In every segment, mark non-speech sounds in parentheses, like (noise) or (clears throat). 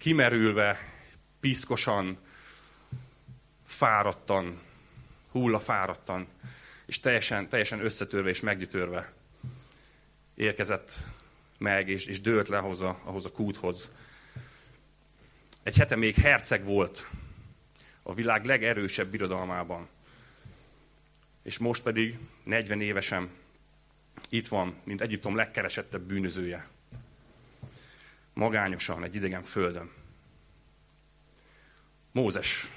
kimerülve, piszkosan, fáradtan, hullafáradtan, és teljesen, teljesen összetörve és meggyütörve érkezett meg, és, és dőlt le ahhoz a, ahhoz a kúthoz. Egy hete még herceg volt a világ legerősebb birodalmában. És most pedig 40 évesen itt van, mint Egyiptom legkeresettebb bűnözője. Magányosan, egy idegen földön. Mózes.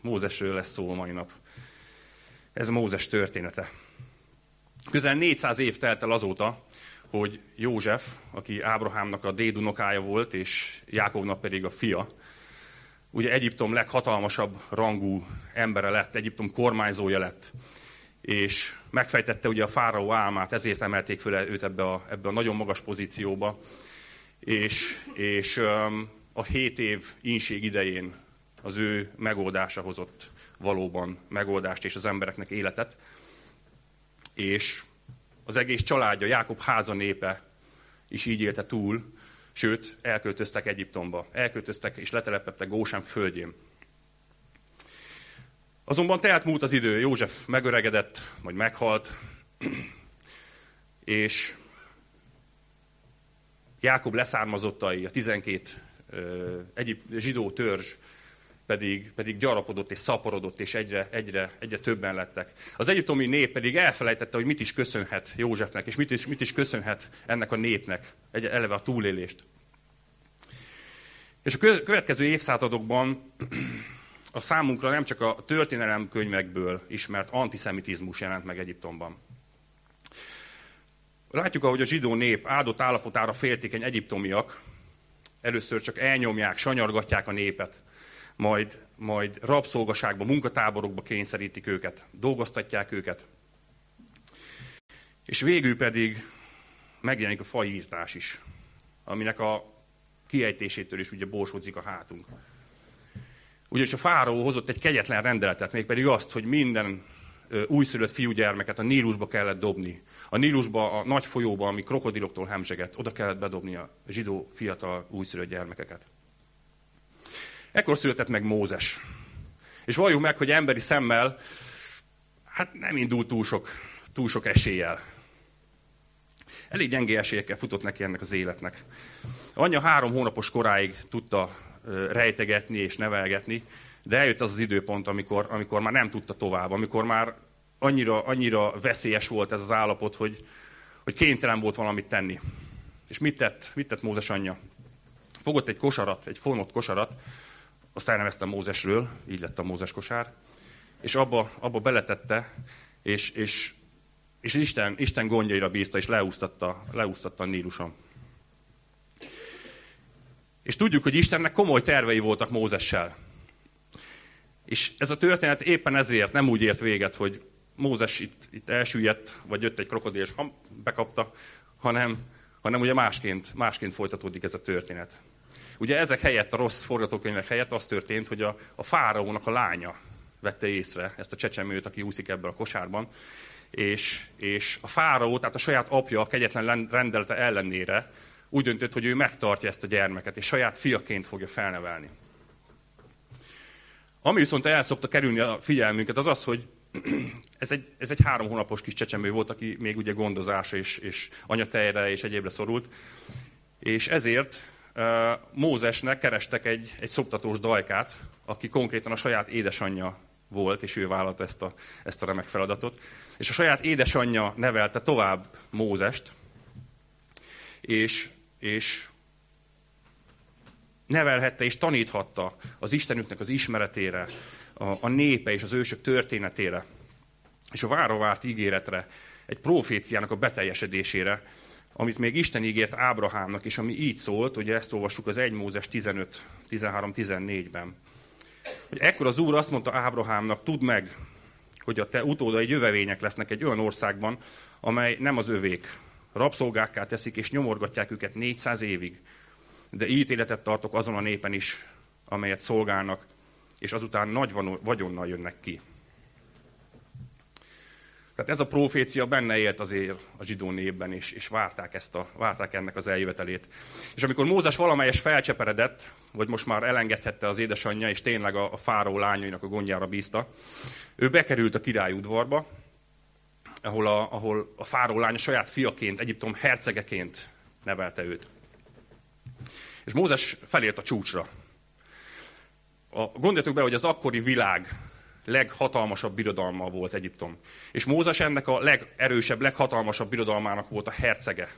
Mózesről lesz szó mai nap. Ez a Mózes története. Közel 400 év telt el azóta, hogy József, aki Ábrahámnak a dédunokája volt, és Jákobnak pedig a fia, ugye Egyiptom leghatalmasabb rangú embere lett, Egyiptom kormányzója lett, és megfejtette ugye a fáraó álmát, ezért emelték föl őt ebbe a, ebbe a nagyon magas pozícióba, és, és a hét év ínség idején az ő megoldása hozott valóban megoldást és az embereknek életet, és az egész családja, Jákob háza népe is így élte túl, sőt, elköltöztek Egyiptomba. Elköltöztek és letelepettek Gósán földjén. Azonban tehet múlt az idő, József megöregedett, vagy meghalt, (clears throat) és Jákob leszármazottai, a 12 uh, egyip, zsidó törzs pedig, pedig gyarapodott és szaporodott, és egyre, egyre, egyre többen lettek. Az egyiptomi nép pedig elfelejtette, hogy mit is köszönhet Józsefnek, és mit is, mit is köszönhet ennek a népnek, egy, eleve a túlélést. És a következő évszázadokban a számunkra nem csak a történelemkönyvekből ismert antiszemitizmus jelent meg Egyiptomban. Látjuk, ahogy a zsidó nép áldott állapotára féltékeny egyiptomiak először csak elnyomják, sanyargatják a népet, majd, majd rabszolgaságba, munkatáborokba kényszerítik őket, dolgoztatják őket. És végül pedig megjelenik a fajírtás is, aminek a kiejtésétől is ugye borsódzik a hátunk. Ugyanis a fáraó hozott egy kegyetlen rendeletet, mégpedig azt, hogy minden újszülött fiúgyermeket a Nílusba kellett dobni. A Nílusba, a nagy folyóba, ami krokodiloktól hemzseget, oda kellett bedobni a zsidó fiatal újszülött gyermekeket. Ekkor született meg Mózes. És valljuk meg, hogy emberi szemmel hát nem indult túl sok, túl sok eséllyel. Elég gyengé esélyekkel futott neki ennek az életnek. Anyja három hónapos koráig tudta rejtegetni és nevelgetni, de eljött az az időpont, amikor, amikor már nem tudta tovább, amikor már annyira, annyira veszélyes volt ez az állapot, hogy, hogy kénytelen volt valamit tenni. És mit tett? Mit tett Mózes anyja? Fogott egy kosarat, egy fonott kosarat, azt elneveztem Mózesről, így lett a Mózes kosár, és abba, abba beletette, és, és, és Isten, Isten gondjaira bízta, és leúsztatta, leúsztatta a Níluson. És tudjuk, hogy Istennek komoly tervei voltak Mózessel. És ez a történet éppen ezért nem úgy ért véget, hogy Mózes itt, itt elsüllyedt, vagy jött egy krokodil, és bekapta, hanem, hanem ugye másként, másként folytatódik ez a történet. Ugye ezek helyett, a rossz forgatókönyvek helyett az történt, hogy a, a fáraónak a lánya vette észre ezt a csecsemőt, aki úszik ebből a kosárban, és, és a fáraó, tehát a saját apja a kegyetlen rendelete ellenére úgy döntött, hogy ő megtartja ezt a gyermeket, és saját fiaként fogja felnevelni. Ami viszont el szokta kerülni a figyelmünket, az az, hogy (clears throat) ez egy, ez egy három hónapos kis csecsemő volt, aki még ugye gondozása és, és anyatejre és egyébre szorult, és ezért Mózesnek kerestek egy, egy szoptatós dajkát, aki konkrétan a saját édesanyja volt, és ő vállalta ezt a, ezt a remek feladatot. És a saját édesanyja nevelte tovább Mózest, és, és nevelhette és taníthatta az Istenüknek az ismeretére, a, a népe és az ősök történetére, és a várovárt ígéretre, egy proféciának a beteljesedésére, amit még Isten ígért Ábrahámnak, és ami így szólt, ugye ezt olvassuk az 1 Mózes 15, 13-14-ben. Hogy ekkor az Úr azt mondta Ábrahámnak, tudd meg, hogy a te utódai jövevények lesznek egy olyan országban, amely nem az övék. Rabszolgákká teszik és nyomorgatják őket 400 évig. De ítéletet tartok azon a népen is, amelyet szolgálnak, és azután nagy vagyonnal jönnek ki. Tehát ez a profécia benne élt azért a zsidó népben, és, és várták, ezt a, várták ennek az eljövetelét. És amikor Mózes valamelyes felcseperedett, vagy most már elengedhette az édesanyja, és tényleg a, a fáró lányainak a gondjára bízta, ő bekerült a király udvarba, ahol a, ahol a fáró lánya saját fiaként, Egyiptom hercegeként nevelte őt. És Mózes felért a csúcsra. A, gondoljatok be, hogy az akkori világ leghatalmasabb birodalma volt Egyiptom. És Mózes ennek a legerősebb, leghatalmasabb birodalmának volt a hercege.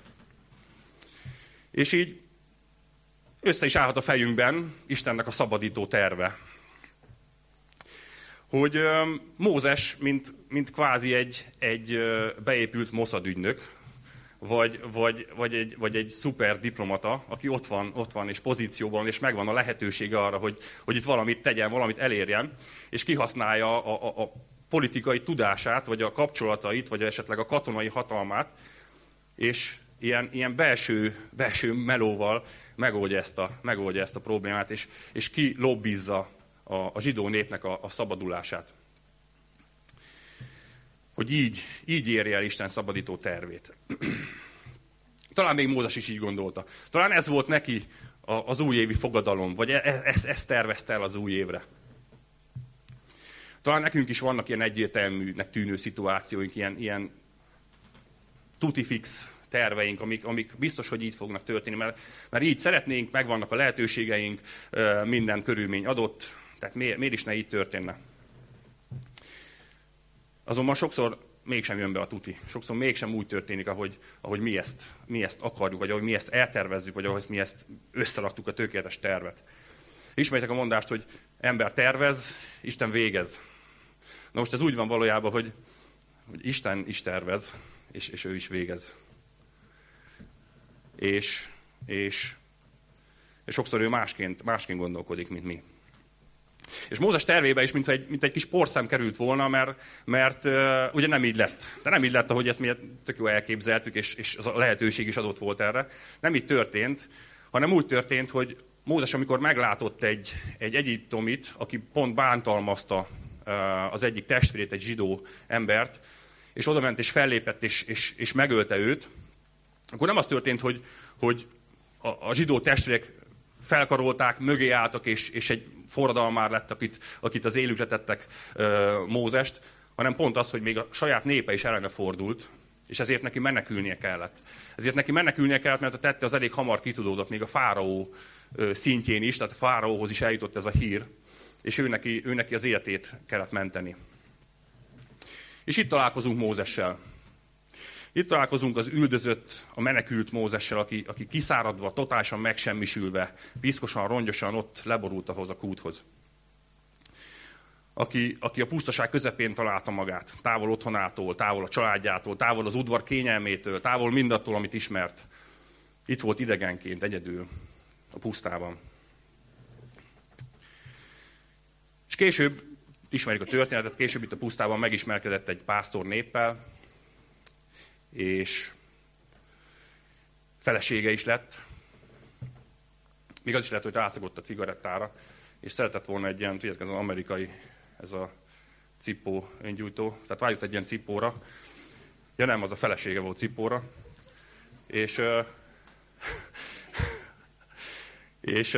És így össze is állhat a fejünkben Istennek a szabadító terve. Hogy Mózes, mint, mint kvázi egy, egy beépült Mossad ügynök, vagy, vagy, vagy, egy, vagy egy szuper diplomata, aki ott van, ott van és pozícióban, és megvan a lehetősége arra, hogy, hogy itt valamit tegyen, valamit elérjen, és kihasználja a, a, a politikai tudását, vagy a kapcsolatait, vagy esetleg a katonai hatalmát, és ilyen, ilyen belső, belső melóval megoldja ezt a, megoldja ezt a problémát, és, és ki lobbizza a, a zsidó népnek a, a szabadulását. Hogy így, így érje el Isten szabadító tervét. Talán még Mózes is így gondolta. Talán ez volt neki az újévi fogadalom, vagy e, e, ezt, ezt tervezte el az új évre. Talán nekünk is vannak ilyen egyértelműnek tűnő szituációink, ilyen, ilyen tutifix terveink, amik, amik biztos, hogy így fognak történni, mert, mert így szeretnénk, megvannak a lehetőségeink, minden körülmény adott, tehát miért, miért is ne így történne? Azonban sokszor mégsem jön be a tuti. Sokszor mégsem úgy történik, ahogy, ahogy mi, ezt, mi ezt akarjuk, vagy ahogy mi ezt eltervezzük, vagy ahogy mi ezt összeraktuk a tökéletes tervet. Ismerjétek a mondást, hogy ember tervez, Isten végez. Na most ez úgy van valójában, hogy, hogy Isten is tervez, és, és ő is végez. És, és, és sokszor ő másként, másként gondolkodik, mint mi. És Mózes tervébe is, mint egy, mint egy kis porszem került volna, mert, mert uh, ugye nem így lett. De nem így lett, ahogy ezt mi tök jó elképzeltük, és, és az a lehetőség is adott volt erre. Nem így történt, hanem úgy történt, hogy Mózes, amikor meglátott egy, egy egyiptomit, aki pont bántalmazta uh, az egyik testvérét, egy zsidó embert, és oda ment és fellépett és, és, és megölte őt, akkor nem az történt, hogy, hogy a, a zsidó testvérek felkarolták, mögé álltak, és, és egy forradalmár lett, akit, akit az élükre tettek Mózest, hanem pont az, hogy még a saját népe is ellene fordult, és ezért neki menekülnie kellett. Ezért neki menekülnie kellett, mert a tette az elég hamar kitudódott, még a fáraó szintjén is, tehát a fáraóhoz is eljutott ez a hír, és ő neki, ő neki az életét kellett menteni. És itt találkozunk Mózessel. Itt találkozunk az üldözött, a menekült Mózessel, aki, aki kiszáradva, totálisan megsemmisülve, piszkosan, rongyosan ott leborult ahhoz a kúthoz. Aki, aki a pusztaság közepén találta magát, távol otthonától, távol a családjától, távol az udvar kényelmétől, távol mindattól, amit ismert. Itt volt idegenként, egyedül, a pusztában. És később, ismerjük a történetet, később itt a pusztában megismerkedett egy pásztor néppel, és felesége is lett. Még az is lehet, hogy rászagott a cigarettára, és szeretett volna egy ilyen, tudjátok, ez az amerikai, ez a cipó öngyújtó, tehát vágyott egy ilyen cipóra. Ja nem, az a felesége volt cipóra. És, (laughs) és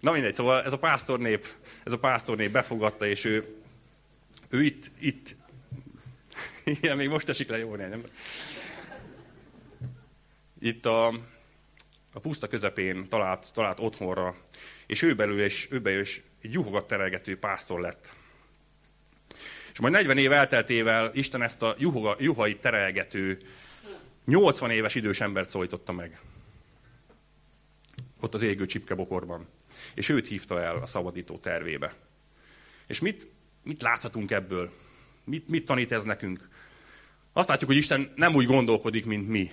na mindegy, szóval ez a pásztornép, ez a pásztornép befogadta, és ő, ő itt, itt, (laughs) igen, még most esik le jó nem? Itt a, a puszta közepén talált, talált otthonra, és ő belül is, ő belül is egy juhogat terelgető pásztor lett. És majd 40 év elteltével Isten ezt a juhoga, juhai terelgető 80 éves idős embert szólította meg. Ott az égő csipkebokorban. És őt hívta el a szabadító tervébe. És mit, mit láthatunk ebből? Mit, mit tanít ez nekünk? Azt látjuk, hogy Isten nem úgy gondolkodik, mint mi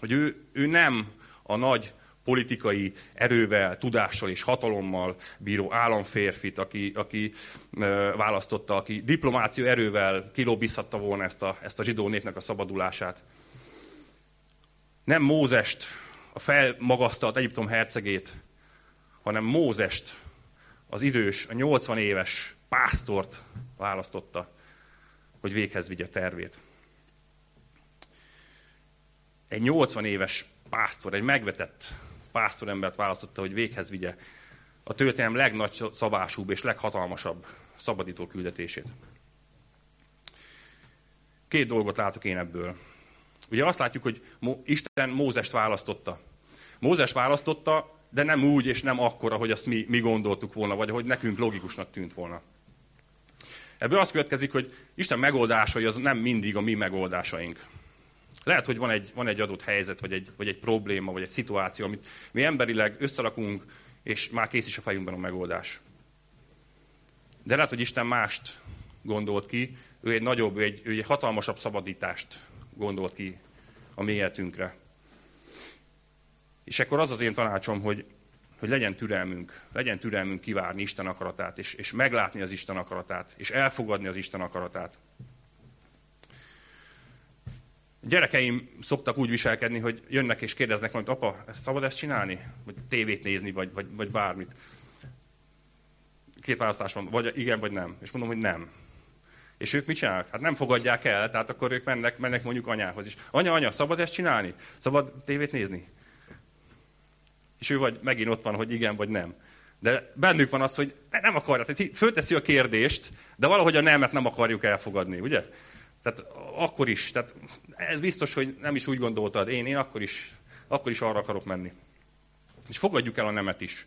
hogy ő, ő nem a nagy politikai erővel, tudással és hatalommal bíró államférfit, aki, aki választotta, aki diplomáció erővel kilobbizhatta volna ezt a, ezt a zsidó népnek a szabadulását. Nem Mózest, a felmagasztalt Egyiptom hercegét, hanem Mózest, az idős, a 80 éves pásztort választotta, hogy véghez vigye tervét. Egy 80 éves pásztor, egy megvetett pásztorembert választotta, hogy véghez vigye a történelem legnagy szabásúbb és leghatalmasabb szabadító küldetését. Két dolgot látok én ebből. Ugye azt látjuk, hogy Isten Mózest választotta. Mózes választotta, de nem úgy és nem akkora, hogy azt mi, mi gondoltuk volna, vagy hogy nekünk logikusnak tűnt volna. Ebből az következik, hogy Isten megoldásai az nem mindig a mi megoldásaink. Lehet, hogy van egy, van egy adott helyzet, vagy egy, vagy egy probléma, vagy egy szituáció, amit mi emberileg összerakunk, és már kész is a fejünkben a megoldás. De lehet, hogy Isten mást gondolt ki, ő egy nagyobb, ő egy, ő egy hatalmasabb szabadítást gondolt ki a mi életünkre. És akkor az az én tanácsom, hogy, hogy legyen türelmünk, legyen türelmünk kivárni Isten akaratát, és, és meglátni az Isten akaratát, és elfogadni az Isten akaratát. A gyerekeim szoktak úgy viselkedni, hogy jönnek és kérdeznek majd, apa, ezt szabad ezt csinálni? Vagy tévét nézni, vagy, vagy, vagy bármit. Két választás van, vagy igen, vagy nem. És mondom, hogy nem. És ők mit csinálnak? Hát nem fogadják el, tehát akkor ők mennek, mennek mondjuk anyához is. Anya, anya, szabad ezt csinálni? Szabad tévét nézni? És ő vagy megint ott van, hogy igen vagy nem. De bennük van az, hogy nem akarja. Tehát fölteszi a kérdést, de valahogy a nemet nem akarjuk elfogadni, ugye? Tehát akkor is. Tehát ez biztos, hogy nem is úgy gondoltad. Én, én akkor is, akkor is arra akarok menni. És fogadjuk el a nemet is.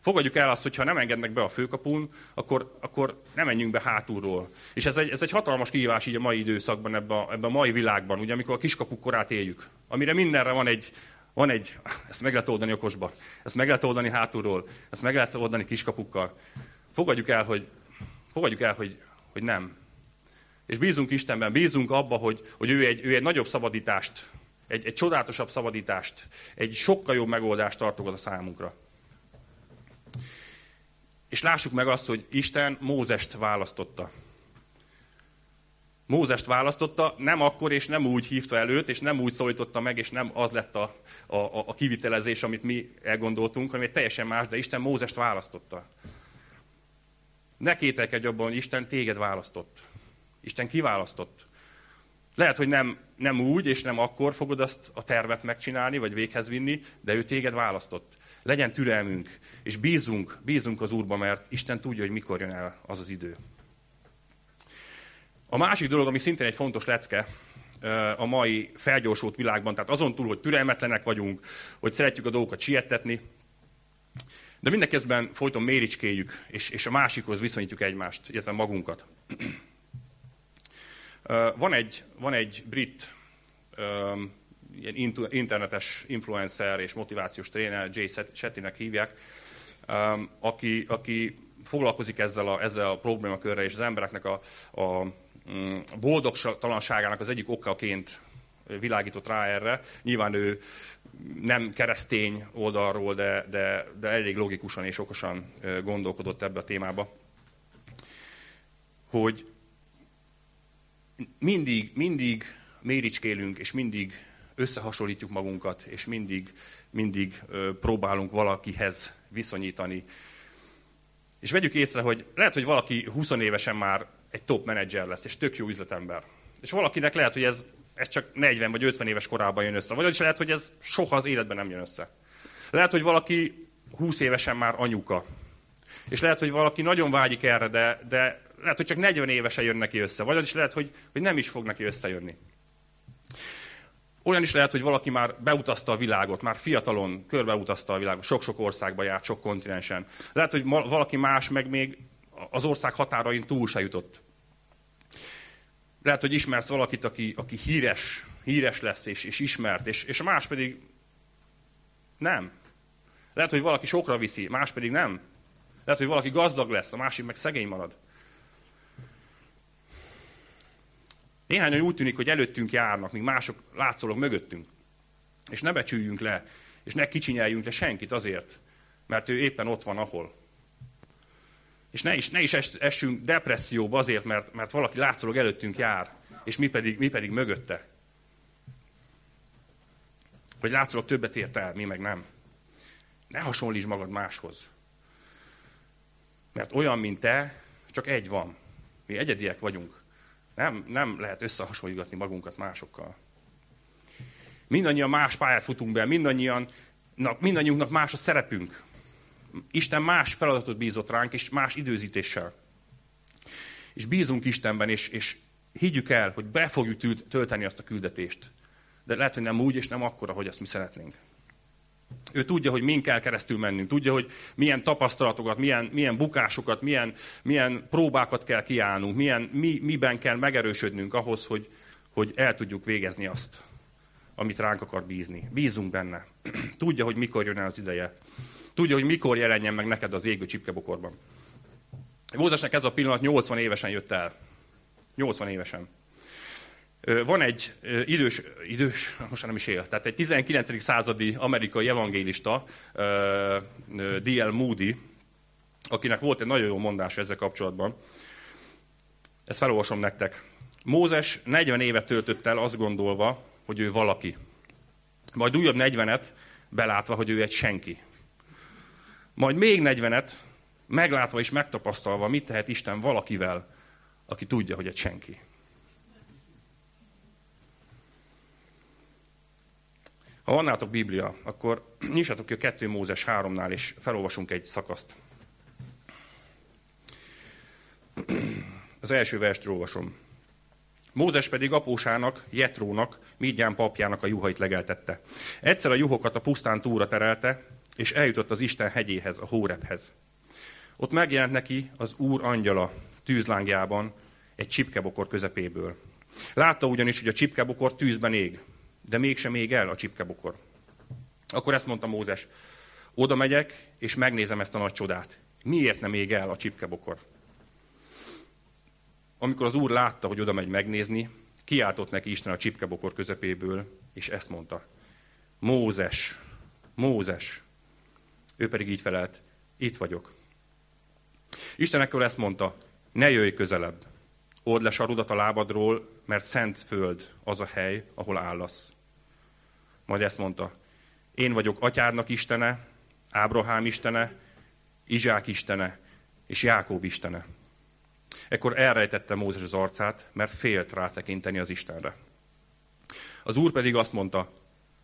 Fogadjuk el azt, hogy ha nem engednek be a főkapun, akkor, akkor nem menjünk be hátulról. És ez egy, ez egy hatalmas kihívás így a mai időszakban, ebben a, ebbe a mai világban, ugye, amikor a kiskapuk korát éljük. Amire mindenre van egy, van egy, ezt meg lehet oldani okosba, ezt meg lehet oldani hátulról, ezt meg lehet oldani kiskapukkal. Fogadjuk el, hogy, fogadjuk el, hogy, hogy nem. És bízunk Istenben, bízunk abba, hogy, hogy ő, egy, ő egy nagyobb szabadítást, egy, egy csodálatosabb szabadítást, egy sokkal jobb megoldást tartogat a számunkra. És lássuk meg azt, hogy Isten Mózest választotta. Mózest választotta, nem akkor és nem úgy hívta előtt, és nem úgy szólította meg, és nem az lett a, a, a kivitelezés, amit mi elgondoltunk, hanem egy teljesen más, de Isten Mózest választotta. Ne kételkedj abban, hogy Isten téged választott. Isten kiválasztott. Lehet, hogy nem, nem úgy, és nem akkor fogod azt a tervet megcsinálni, vagy véghez vinni, de ő téged választott. Legyen türelmünk, és bízunk, bízunk az Úrba, mert Isten tudja, hogy mikor jön el az az idő. A másik dolog, ami szintén egy fontos lecke a mai felgyorsult világban, tehát azon túl, hogy türelmetlenek vagyunk, hogy szeretjük a dolgokat siettetni, de mindenkezben folyton méricskéljük, és, és a másikhoz viszonyítjuk egymást, illetve magunkat. Van egy, van egy brit ilyen internetes influencer és motivációs tréner, Jay Shettynek hívják, aki, aki foglalkozik ezzel a, ezzel a problémakörrel, és az embereknek a, a mm, boldogtalanságának az egyik okaként világított rá erre. Nyilván ő nem keresztény oldalról, de, de, de elég logikusan és okosan gondolkodott ebbe a témába, hogy mindig, mindig méricskélünk, és mindig összehasonlítjuk magunkat, és mindig, mindig próbálunk valakihez viszonyítani. És vegyük észre, hogy lehet, hogy valaki 20 évesen már egy top menedzser lesz, és tök jó üzletember. És valakinek lehet, hogy ez, ez csak 40 vagy 50 éves korában jön össze. Vagy is lehet, hogy ez soha az életben nem jön össze. Lehet, hogy valaki 20 évesen már anyuka. És lehet, hogy valaki nagyon vágyik erre, de, de lehet, hogy csak 40 évesen jön neki össze. Vagy az is lehet, hogy, hogy nem is fog neki összejönni. Olyan is lehet, hogy valaki már beutazta a világot, már fiatalon körbeutazta a világot, sok-sok országba járt, sok kontinensen. Lehet, hogy valaki más meg még az ország határain túl se jutott. Lehet, hogy ismersz valakit, aki, aki híres, híres lesz és, és ismert, és, és más pedig nem. Lehet, hogy valaki sokra viszi, más pedig nem. Lehet, hogy valaki gazdag lesz, a másik meg szegény marad. Néhányan úgy tűnik, hogy előttünk járnak, míg mások látszólag mögöttünk. És ne becsüljünk le, és ne kicsinyeljünk le senkit azért, mert ő éppen ott van, ahol. És ne is, ne is essünk depresszióba azért, mert, mert valaki látszólag előttünk jár, és mi pedig, mi pedig mögötte. Hogy látszólag többet ért el, mi meg nem. Ne hasonlíts magad máshoz. Mert olyan, mint te, csak egy van. Mi egyediek vagyunk. Nem, nem lehet összehasonlítani magunkat másokkal. Mindannyian más pályát futunk be, mindannyian, mindannyiunknak más a szerepünk. Isten más feladatot bízott ránk, és más időzítéssel. És bízunk Istenben, és, és higgyük el, hogy be fogjuk tölteni azt a küldetést. De lehet, hogy nem úgy, és nem akkora, hogy azt mi szeretnénk. Ő tudja, hogy min kell keresztül mennünk, tudja, hogy milyen tapasztalatokat, milyen, milyen bukásokat, milyen, milyen próbákat kell kiállnunk, milyen, mi, miben kell megerősödnünk ahhoz, hogy, hogy el tudjuk végezni azt, amit ránk akar bízni. Bízunk benne. (clears throat) Tudja, hogy mikor jön el az ideje. Tudja, hogy mikor jelenjen meg neked az égő csipkebokorban. Mózesnek ez a pillanat 80 évesen jött el. 80 évesen. Van egy idős, idős, most nem is él, tehát egy 19. századi amerikai evangélista, D.L. Moody, akinek volt egy nagyon jó mondás ezzel kapcsolatban. Ezt felolvasom nektek. Mózes 40 évet töltött el azt gondolva, hogy ő valaki. Majd újabb 40-et belátva, hogy ő egy senki. Majd még 40-et meglátva és megtapasztalva, mit tehet Isten valakivel, aki tudja, hogy egy senki. Ha van nálatok Biblia, akkor nyissatok ki a 2 Mózes 3-nál, és felolvasunk egy szakaszt. Az első verst olvasom. Mózes pedig apósának, Jetrónak, Mígyán papjának a juhait legeltette. Egyszer a juhokat a pusztán túra terelte, és eljutott az Isten hegyéhez, a Hórephez. Ott megjelent neki az Úr angyala tűzlángjában, egy csipkebokor közepéből. Látta ugyanis, hogy a csipkebokor tűzben ég, de mégsem még el a csipkebokor. Akkor ezt mondta Mózes, oda megyek, és megnézem ezt a nagy csodát. Miért nem ég el a csipkebokor? Amikor az úr látta, hogy oda megy megnézni, kiáltott neki Isten a csipkebokor közepéből, és ezt mondta. Mózes, Mózes. Ő pedig így felelt, itt vagyok. Isten ekkor ezt mondta, ne jöjj közelebb. Old le sarudat a lábadról, mert szent föld az a hely, ahol állasz. Majd ezt mondta, én vagyok atyádnak istene, Ábrahám istene, Izsák istene és Jákób istene. Ekkor elrejtette Mózes az arcát, mert félt rátekinteni az Istenre. Az úr pedig azt mondta,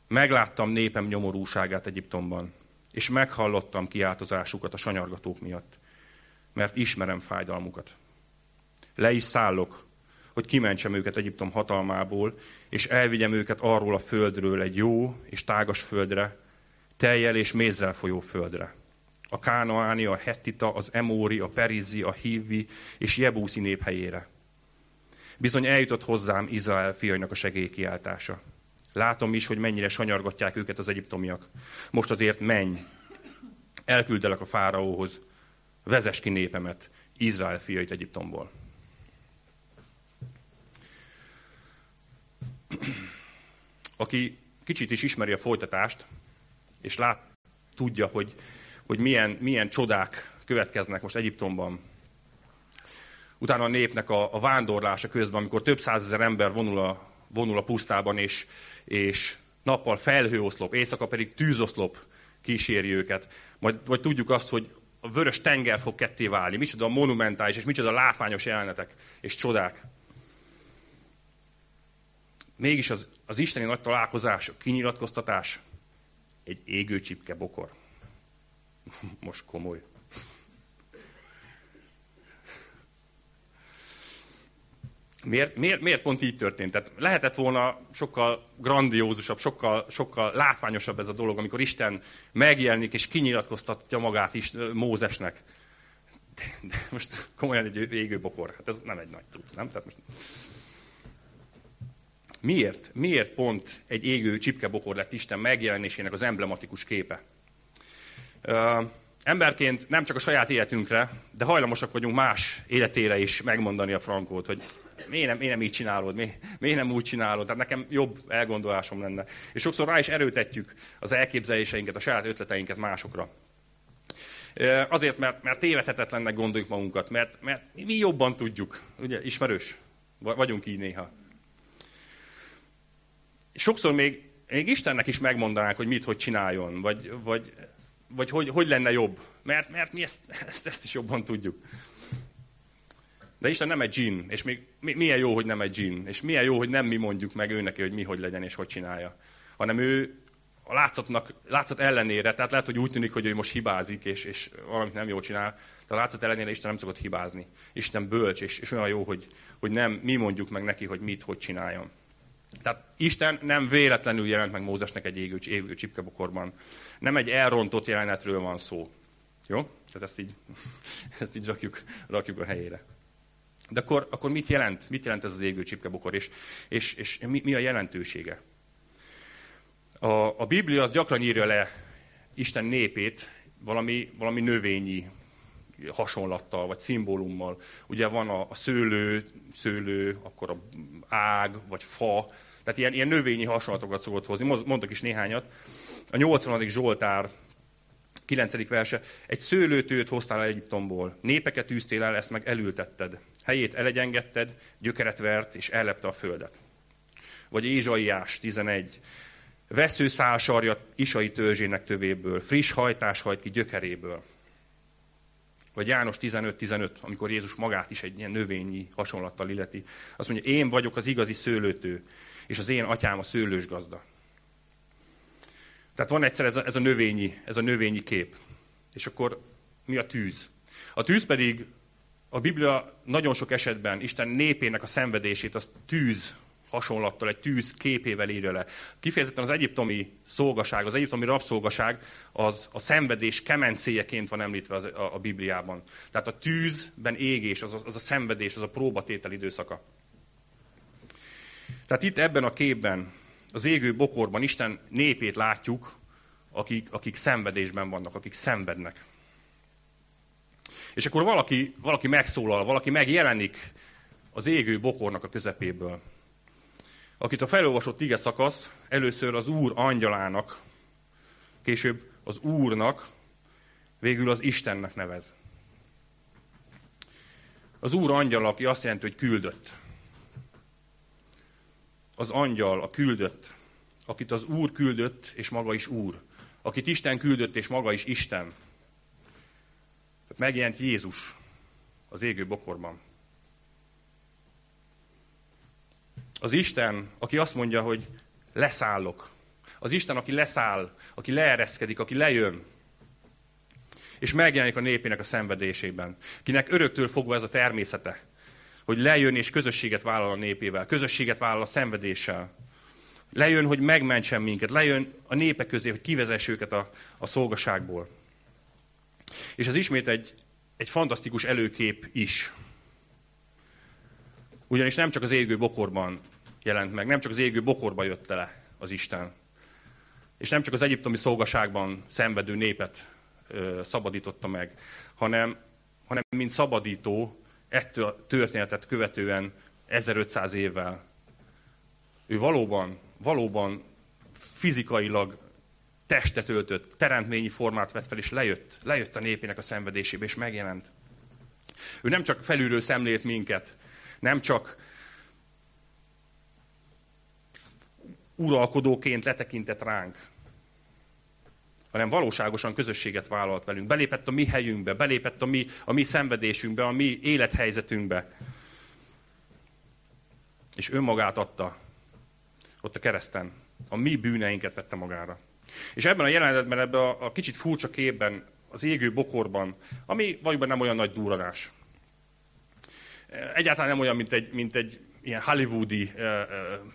megláttam népem nyomorúságát Egyiptomban, és meghallottam kiáltozásukat a sanyargatók miatt, mert ismerem fájdalmukat. Le is szállok, hogy kimentsem őket Egyiptom hatalmából, és elvigyem őket arról a földről egy jó és tágas földre, teljel és mézzel folyó földre. A Kánaáni, a Hettita, az Emóri, a Perizi, a Hívi és Jebúszi nép helyére. Bizony eljutott hozzám Izrael fiainak a segélykiáltása. Látom is, hogy mennyire sanyargatják őket az egyiptomiak. Most azért menj, elküldelek a fáraóhoz, vezes ki népemet, Izrael fiait Egyiptomból. (clears throat) Aki kicsit is ismeri a folytatást, és lát, tudja, hogy, hogy milyen, milyen csodák következnek most Egyiptomban. Utána a népnek a, a vándorlása közben, amikor több százezer ember vonul a, vonul a pusztában, és, és nappal felhőoszlop, éjszaka pedig tűzoszlop kíséri őket. Majd, vagy tudjuk azt, hogy a vörös tenger fog ketté válni. Micsoda monumentális, és micsoda látványos jelenetek és csodák. Mégis az, az isteni nagy találkozás, a kinyilatkoztatás egy égő csipke bokor. (laughs) Most komoly. Miért, miért, miért pont így történt? Tehát lehetett volna sokkal grandiózusabb, sokkal, sokkal látványosabb ez a dolog, amikor Isten megjelenik és kinyilatkoztatja magát is Mózesnek. De, de most komolyan egy égő bokor. Hát ez nem egy nagy tudsz, nem? Tehát most... Miért? Miért pont egy égő csipkebokor lett Isten megjelenésének az emblematikus képe? Uh, emberként nem csak a saját életünkre, de hajlamosak vagyunk más életére is megmondani a frankót, hogy miért nem, miért nem így csinálod, miért, miért nem úgy csinálod, tehát nekem jobb elgondolásom lenne. És sokszor rá is erőtetjük az elképzeléseinket, a saját ötleteinket másokra. Azért, mert, mert tévedhetetlennek gondoljuk magunkat, mert, mert mi jobban tudjuk, ugye, ismerős, vagyunk így néha. Sokszor még, még Istennek is megmondanánk, hogy mit, hogy csináljon, vagy, vagy, vagy hogy, hogy lenne jobb. Mert, mert mi ezt, (laughs) ezt, ezt is jobban tudjuk. De Isten nem egy dzsin, és még milyen jó, hogy nem egy dzsin, és milyen jó, hogy nem mi mondjuk meg ő neki, hogy mi hogy legyen és hogy csinálja. Hanem ő a látszatnak, látszat ellenére, tehát lehet, hogy úgy tűnik, hogy ő most hibázik, és, és valamit nem jól csinál, de a látszat ellenére Isten nem szokott hibázni. Isten bölcs, és, és olyan jó, hogy, hogy nem mi mondjuk meg neki, hogy mit, hogy csináljon. Tehát Isten nem véletlenül jelent meg Mózesnek egy égő, égő csipkebokorban. Nem egy elrontott jelenetről van szó. Jó? Tehát ezt így, (laughs) ezt így rakjuk, rakjuk a helyére. De akkor, akkor mit jelent? Mit jelent ez az égő csipkebokor, és, és, és mi, mi a jelentősége? A, a Biblia az gyakran írja le Isten népét valami, valami növényi hasonlattal, vagy szimbólummal. Ugye van a, a szőlő, szőlő, akkor a ág, vagy fa, tehát ilyen, ilyen növényi hasonlatokat szokott hozni. Mondtak is néhányat. A 80. Zsoltár 9. verse. Egy szőlőtőt hoztál el Egyiptomból, népeket űztél el, ezt meg elültetted. Helyét elegyengedted, gyökeret vert, és ellepte a földet. Vagy Ézsaiás 11. Vesző szálsarja isai törzsének tövéből, friss hajtás hajt ki gyökeréből. Vagy János 15-15, amikor Jézus magát is egy ilyen növényi hasonlattal illeti. Azt mondja, én vagyok az igazi szőlőtő, és az én atyám a szőlős gazda. Tehát van egyszer ez a, ez a, növényi, ez a növényi kép. És akkor mi a tűz? A tűz pedig a Biblia nagyon sok esetben Isten népének a szenvedését az tűz hasonlattal, egy tűz képével írja le. Kifejezetten az egyiptomi szolgaság, az egyiptomi rabszolgaság az a szenvedés kemencéjeként van említve az, a, a Bibliában. Tehát a tűzben égés, az az a szenvedés, az a próbatétel időszaka. Tehát itt ebben a képben, az égő bokorban Isten népét látjuk, akik, akik szenvedésben vannak, akik szenvednek. És akkor valaki, valaki megszólal, valaki megjelenik az égő bokornak a közepéből akit a felolvasott ige szakasz először az Úr angyalának, később az Úrnak, végül az Istennek nevez. Az Úr angyal, aki azt jelenti, hogy küldött. Az angyal, a küldött, akit az Úr küldött, és maga is Úr. Akit Isten küldött, és maga is Isten. Megjelent Jézus az égő bokorban. Az Isten, aki azt mondja, hogy leszállok. Az Isten, aki leszáll, aki leereszkedik, aki lejön. És megjelenik a népének a szenvedésében. Kinek öröktől fogva ez a természete. Hogy lejön és közösséget vállal a népével. Közösséget vállal a szenvedéssel. Lejön, hogy megmentsen minket. Lejön a népek közé, hogy kivezess őket a, a szolgaságból. És ez ismét egy, egy fantasztikus előkép is. Ugyanis nem csak az égő bokorban jelent meg, nem csak az égő bokorba jött le az Isten. És nem csak az egyiptomi szolgaságban szenvedő népet ö, szabadította meg, hanem, hanem mint szabadító ettől a történetet követően 1500 évvel. Ő valóban, valóban fizikailag testet öltött, teremtményi formát vett fel, és lejött, lejött a népének a szenvedésébe, és megjelent. Ő nem csak felülről szemlélt minket, nem csak uralkodóként letekintett ránk, hanem valóságosan közösséget vállalt velünk. Belépett a mi helyünkbe, belépett a mi, a mi szenvedésünkbe, a mi élethelyzetünkbe. És önmagát adta ott a kereszten. A mi bűneinket vette magára. És ebben a jelenetben, ebben a, a kicsit furcsa képben, az égő bokorban, ami valójában nem olyan nagy durranás. Egyáltalán nem olyan, mint egy, mint egy ilyen hollywoodi uh, uh,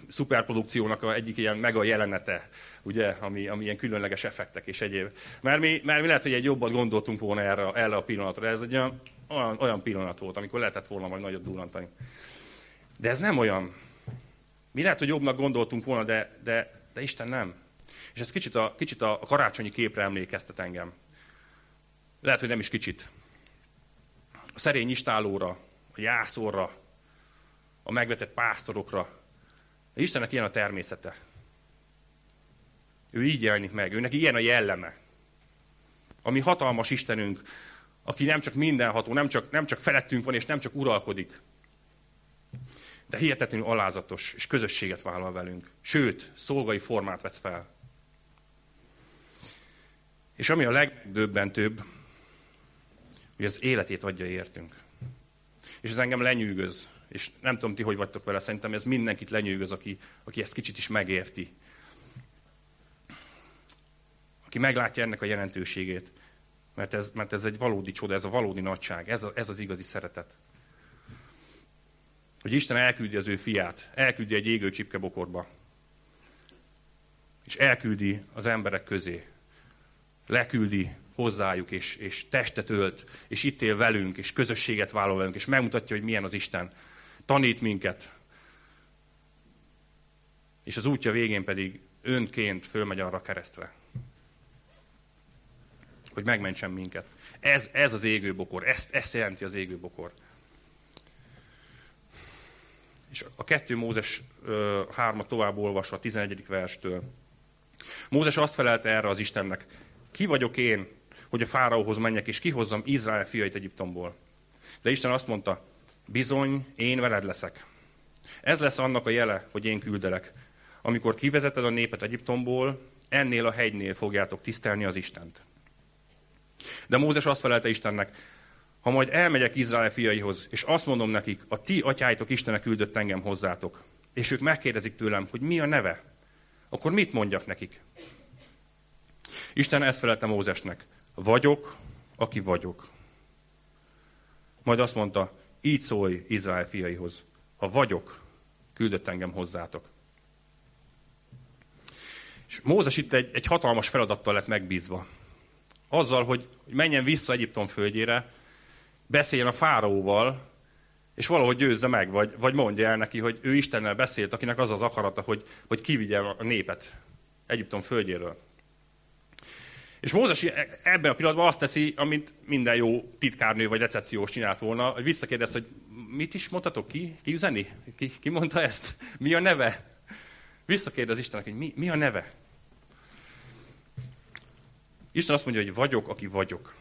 szuperprodukciónak egyik ilyen mega jelenete, ugye, ami, ami ilyen különleges effektek és egyéb. Mert mi, mert mi lehet, hogy egy jobbat gondoltunk volna erre, erre a pillanatra. Ez egy olyan, olyan pillanat volt, amikor lehetett volna majd nagyot durrantani. De ez nem olyan. Mi lehet, hogy jobbnak gondoltunk volna, de, de, de Isten nem. És ez kicsit a, kicsit a karácsonyi képre emlékeztet engem. Lehet, hogy nem is kicsit. A szerény istálóra, a jászorra, a megvetett pásztorokra. Istennek ilyen a természete. Ő így jelenik meg, őnek ilyen a jelleme. Ami hatalmas Istenünk, aki nem csak mindenható, nem csak, nem csak felettünk van, és nem csak uralkodik, de hihetetlenül alázatos, és közösséget vállal velünk. Sőt, szolgai formát vesz fel. És ami a legdöbbentőbb, hogy az életét adja értünk. És ez engem lenyűgöz. És nem tudom ti, hogy vagytok vele, szerintem ez mindenkit lenyűgöz, aki, aki ezt kicsit is megérti. Aki meglátja ennek a jelentőségét. Mert ez, mert ez egy valódi csoda, ez a valódi nagyság, ez, a, ez az igazi szeretet. Hogy Isten elküldi az ő fiát, elküldi egy égő csipkebokorba, és elküldi az emberek közé. Leküldi hozzájuk, és, és testet ölt, és itt él velünk, és közösséget vállal velünk, és megmutatja, hogy milyen az Isten. Tanít minket. És az útja végén pedig önként fölmegy arra keresztre. Hogy megmentsen minket. Ez, ez az égőbokor, ezt, ezt jelenti az égőbokor. És a kettő Mózes hárma tovább olvasva, a 11. verstől. Mózes azt felelte erre az Istennek, ki vagyok én, hogy a fáraóhoz menjek, és kihozzam Izrael fiait Egyiptomból. De Isten azt mondta, bizony, én veled leszek. Ez lesz annak a jele, hogy én küldelek. Amikor kivezeted a népet Egyiptomból, ennél a hegynél fogjátok tisztelni az Istent. De Mózes azt felelte Istennek, ha majd elmegyek Izrael fiaihoz, és azt mondom nekik, a ti atyáitok Istenek küldött engem hozzátok, és ők megkérdezik tőlem, hogy mi a neve, akkor mit mondjak nekik? Isten ezt felelte Mózesnek, vagyok, aki vagyok. Majd azt mondta, így szólj Izrael fiaihoz, ha vagyok, küldött engem hozzátok. És Mózes itt egy, egy hatalmas feladattal lett megbízva. Azzal, hogy menjen vissza Egyiptom földjére, beszéljen a fáraóval, és valahogy győzze meg, vagy, vagy mondja el neki, hogy ő Istennel beszélt, akinek az az akarata, hogy, hogy kivigye a népet Egyiptom földjéről. És Mózes ebben a pillanatban azt teszi, amit minden jó titkárnő vagy recepciós csinált volna, hogy visszakérdez, hogy mit is mondhatok ki? Ki üzeni? Ki, ki mondta ezt? (laughs) Mi a neve? Visszakérdez Istennek, hogy mi, mi a neve? Isten azt mondja, hogy vagyok, aki vagyok.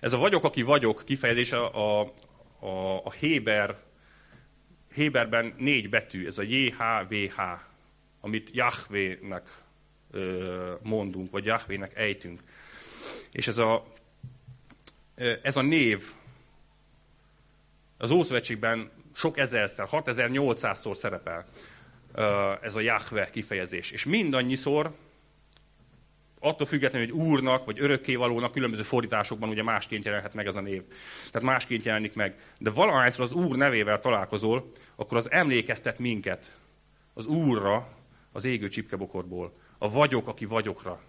Ez a vagyok, aki vagyok kifejezés a, a, a, a Héber, Héberben négy betű, ez a JHVH, amit Jahvének mondunk, vagy Jahvének ejtünk. És ez a, ez a név az Ószövetségben sok ezerszer, 6800-szor szerepel ez a Jahve kifejezés. És mindannyiszor attól függetlenül, hogy úrnak vagy örökkévalónak különböző fordításokban ugye másként jelenhet meg ez a név. Tehát másként jelenik meg. De valahányszor az úr nevével találkozol, akkor az emlékeztet minket az úrra az égő csipkebokorból. A vagyok, aki vagyokra.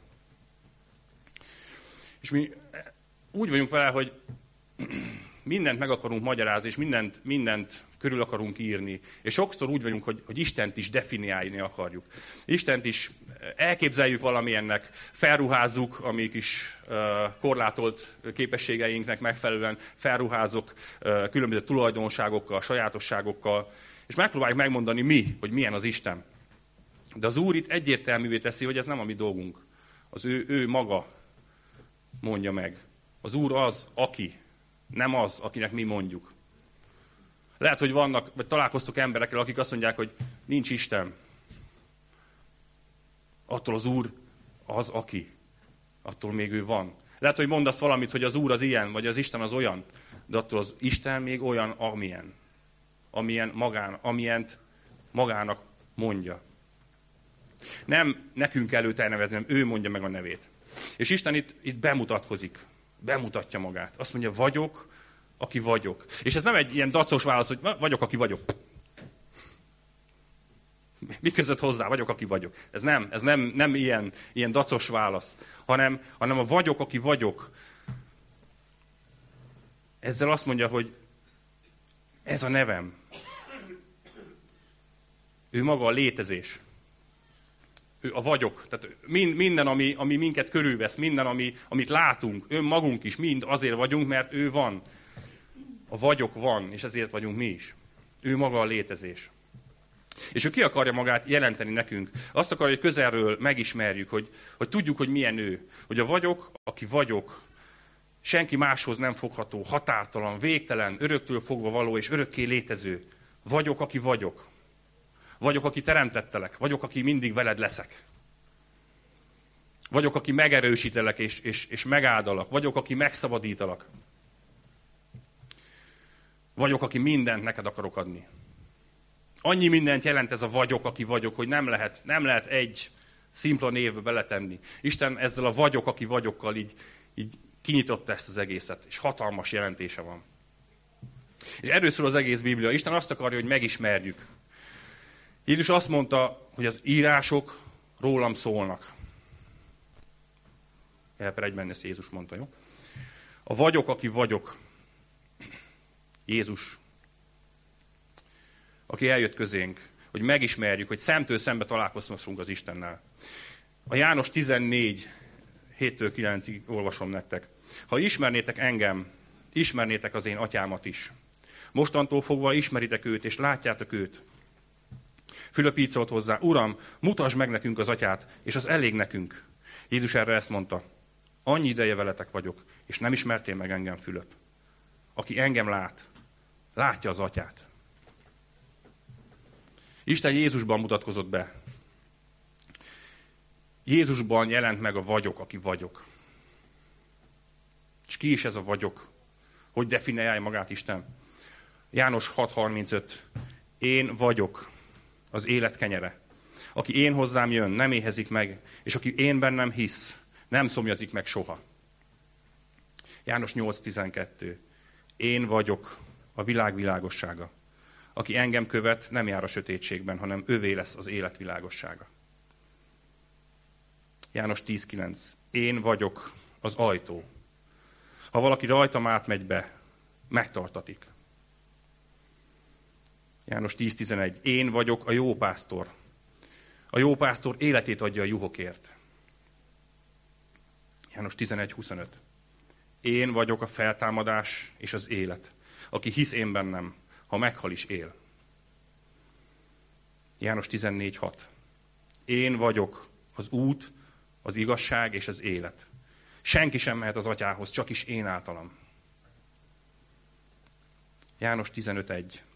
És mi úgy vagyunk vele, hogy mindent meg akarunk magyarázni, és mindent, mindent körül akarunk írni. És sokszor úgy vagyunk, hogy, hogy Istent is definiálni akarjuk. Istent is elképzeljük valamilyennek, felruházzuk a mi kis uh, korlátolt képességeinknek megfelelően, felruházok uh, különböző tulajdonságokkal, sajátosságokkal, és megpróbáljuk megmondani mi, hogy milyen az Isten. De az Úr itt egyértelművé teszi, hogy ez nem a mi dolgunk. Az ő, ő maga mondja meg. Az Úr az, aki, nem az, akinek mi mondjuk. Lehet, hogy vannak, vagy találkoztok emberekkel, akik azt mondják, hogy nincs Isten. Attól az Úr az, aki. Attól még ő van. Lehet, hogy mondasz valamit, hogy az Úr az ilyen, vagy az Isten az olyan, de attól az Isten még olyan, amilyen. Amilyen magán, amilyent magának mondja. Nem nekünk kell őt elnevezni, hanem ő mondja meg a nevét. És Isten itt, itt bemutatkozik, bemutatja magát. Azt mondja, vagyok, aki vagyok. És ez nem egy ilyen dacos válasz, hogy vagyok, aki vagyok. Mi között hozzá? Vagyok, aki vagyok. Ez nem, ez nem, nem ilyen, ilyen dacos válasz, hanem, hanem a vagyok, aki vagyok. Ezzel azt mondja, hogy ez a nevem. Ő maga a létezés. Ő a vagyok. Tehát minden, ami, ami minket körülvesz, minden, ami, amit látunk, önmagunk is, mind azért vagyunk, mert ő van. A vagyok van, és ezért vagyunk mi is. Ő maga a létezés. És ő ki akarja magát jelenteni nekünk. Azt akarja, hogy közelről megismerjük, hogy, hogy tudjuk, hogy milyen ő. Hogy a vagyok, aki vagyok, senki máshoz nem fogható, határtalan, végtelen, öröktől fogva való és örökké létező. Vagyok, aki vagyok. Vagyok, aki teremtettelek. Vagyok, aki mindig veled leszek. Vagyok, aki megerősítelek és, és, és megáldalak. Vagyok, aki megszabadítalak. Vagyok, aki mindent neked akarok adni. Annyi mindent jelent ez a vagyok, aki vagyok, hogy nem lehet, nem lehet egy szimpla névbe beletenni. Isten ezzel a vagyok, aki vagyokkal így, így kinyitotta ezt az egészet, és hatalmas jelentése van. És erről szól az egész Biblia. Isten azt akarja, hogy megismerjük. Jézus azt mondta, hogy az írások rólam szólnak. Elper egyben ezt Jézus mondta, jó? A vagyok, aki vagyok. Jézus. Aki eljött közénk, hogy megismerjük, hogy szemtől szembe találkozhassunk az Istennel. A János 14, 7-től 9-ig olvasom nektek. Ha ismernétek engem, ismernétek az én atyámat is. Mostantól fogva ismeritek őt, és látjátok őt. Fülöp így szólt hozzá, Uram, mutasd meg nekünk az atyát, és az elég nekünk. Jézus erre ezt mondta, annyi ideje veletek vagyok, és nem ismertél meg engem, Fülöp. Aki engem lát, látja az atyát. Isten Jézusban mutatkozott be. Jézusban jelent meg a vagyok, aki vagyok. És ki is ez a vagyok? Hogy definiálja magát Isten? János 6.35. Én vagyok az élet kenyere. Aki én hozzám jön, nem éhezik meg, és aki én bennem hisz, nem szomjazik meg soha. János 8.12. Én vagyok a világ világossága. Aki engem követ, nem jár a sötétségben, hanem övé lesz az élet világossága. János 10.9. Én vagyok az ajtó. Ha valaki rajtam átmegy be, megtartatik. János 10.11. Én vagyok a jó pásztor. A jó pásztor életét adja a juhokért. János 11.25. Én vagyok a feltámadás és az élet. Aki hisz én bennem, ha meghal is él. János 14.6. Én vagyok az út, az igazság és az élet. Senki sem mehet az atyához, csak is én általam. János 15.1.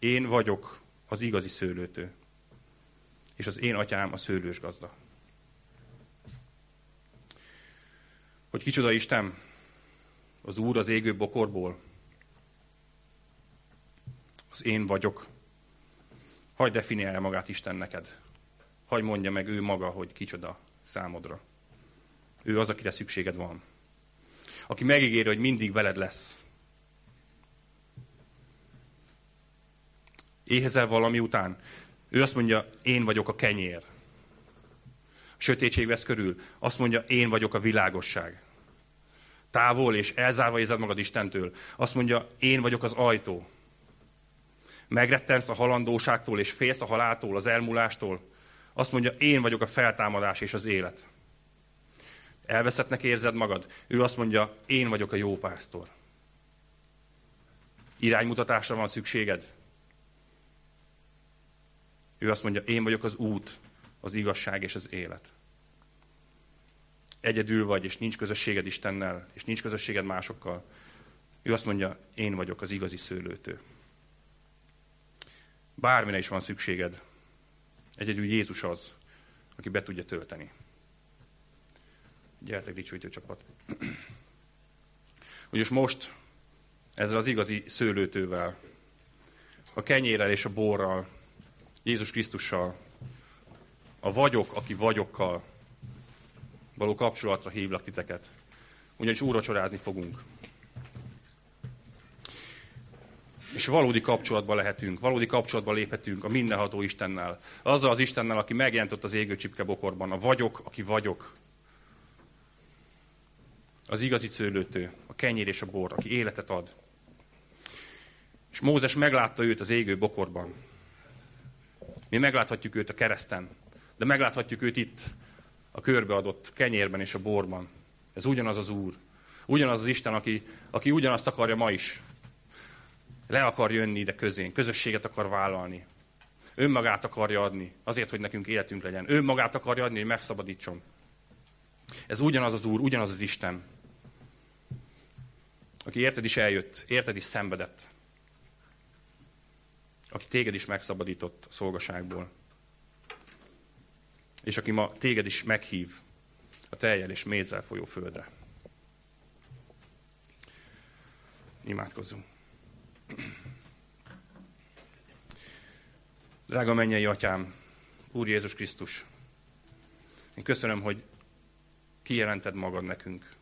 Én vagyok az igazi szőlőtő, és az én atyám a szőlős gazda. Hogy kicsoda Isten, az Úr az égő bokorból, az én vagyok. Hagy definiálja magát Isten neked. Hagy mondja meg ő maga, hogy kicsoda számodra. Ő az, akire szükséged van. Aki megígéri, hogy mindig veled lesz. Éhezel valami után. Ő azt mondja, én vagyok a kenyér. A sötétség vesz körül. Azt mondja, én vagyok a világosság. Távol és elzárva érzed magad Istentől. Azt mondja, én vagyok az ajtó. Megrettensz a halandóságtól és félsz a haláltól, az elmúlástól. Azt mondja, én vagyok a feltámadás és az élet. Elveszettnek érzed magad? Ő azt mondja, én vagyok a jó pásztor. Iránymutatásra van szükséged? Ő azt mondja, én vagyok az út, az igazság és az élet. Egyedül vagy, és nincs közösséged Istennel, és nincs közösséged másokkal. Ő azt mondja, én vagyok az igazi szőlőtő. Bármire is van szükséged, egyedül Jézus az, aki be tudja tölteni. Gyertek, dicsőítő csapat. Úgyis most ezzel az igazi szőlőtővel, a kenyérrel és a borral, Jézus Krisztussal, a vagyok, aki vagyokkal való kapcsolatra hívlak titeket. Ugyanis úracsorázni fogunk. És valódi kapcsolatban lehetünk, valódi kapcsolatban léphetünk a mindenható Istennel. Azzal az Istennel, aki megjelentott az égő csipke bokorban. A vagyok, aki vagyok. Az igazi szőlőtő, a kenyér és a bor, aki életet ad. És Mózes meglátta őt az égő bokorban. Mi megláthatjuk őt a kereszten, de megláthatjuk őt itt, a körbeadott kenyérben és a borban. Ez ugyanaz az Úr. Ugyanaz az Isten, aki, aki ugyanazt akarja ma is. Le akar jönni ide közén, közösséget akar vállalni. Önmagát akarja adni, azért, hogy nekünk életünk legyen. Önmagát akarja adni, hogy megszabadítson. Ez ugyanaz az Úr, ugyanaz az Isten, aki érted is eljött, érted is szenvedett aki téged is megszabadított szolgaságból, és aki ma téged is meghív a teljel és mézzel folyó földre. Imádkozzunk. Drága mennyei atyám, Úr Jézus Krisztus, én köszönöm, hogy kijelented magad nekünk.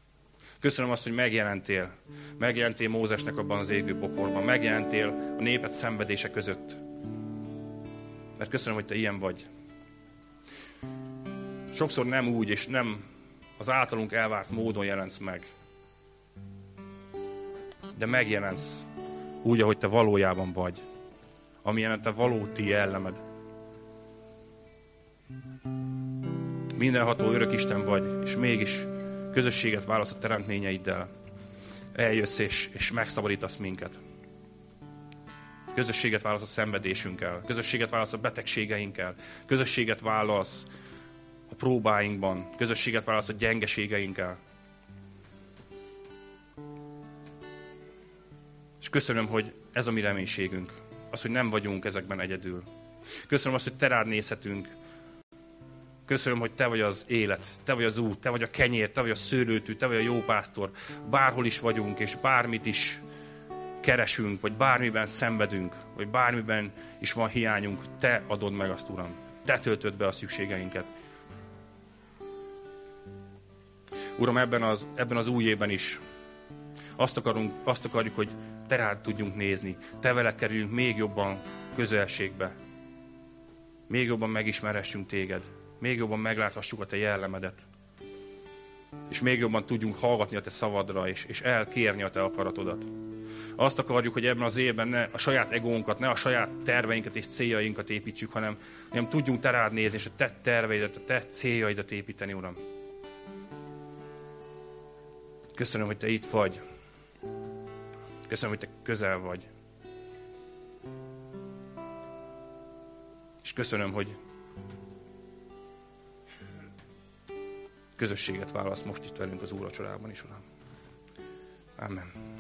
Köszönöm azt, hogy megjelentél. Megjelentél Mózesnek abban az égő bokorban. Megjelentél a népet szenvedése között. Mert köszönöm, hogy te ilyen vagy. Sokszor nem úgy, és nem az általunk elvárt módon jelensz meg. De megjelensz úgy, ahogy te valójában vagy. Amilyen a te valóti jellemed. Mindenható örök Isten vagy, és mégis közösséget válasz a teremtményeiddel. Eljössz és, és megszabadítasz minket. Közösséget válasz a szenvedésünkkel, közösséget válasz a betegségeinkkel, közösséget válasz a próbáinkban, közösséget válasz a gyengeségeinkkel. És köszönöm, hogy ez a mi reménységünk. Az, hogy nem vagyunk ezekben egyedül. Köszönöm azt, hogy te rád nézhetünk, Köszönöm, hogy te vagy az élet, te vagy az út, te vagy a kenyér, te vagy a szőlőtű, te vagy a jó pásztor. Bárhol is vagyunk, és bármit is keresünk, vagy bármiben szenvedünk, vagy bármiben is van hiányunk, te adod meg azt, Uram. Te töltöd be a szükségeinket. Uram, ebben az, ebben az új évben is azt, akarunk, azt akarjuk, hogy te rád tudjunk nézni, te veled kerüljünk még jobban közelségbe, még jobban megismeressünk téged még jobban megláthassuk a te jellemedet. És még jobban tudjunk hallgatni a te szavadra, és, és elkérni a te akaratodat. Azt akarjuk, hogy ebben az évben ne a saját egónkat, ne a saját terveinket és céljainkat építsük, hanem, hanem tudjunk te rád nézni, és a te terveidet, a te céljaidat építeni, Uram. Köszönöm, hogy te itt vagy. Köszönöm, hogy te közel vagy. És köszönöm, hogy közösséget válasz most itt velünk az úracsorában is, Uram. Amen.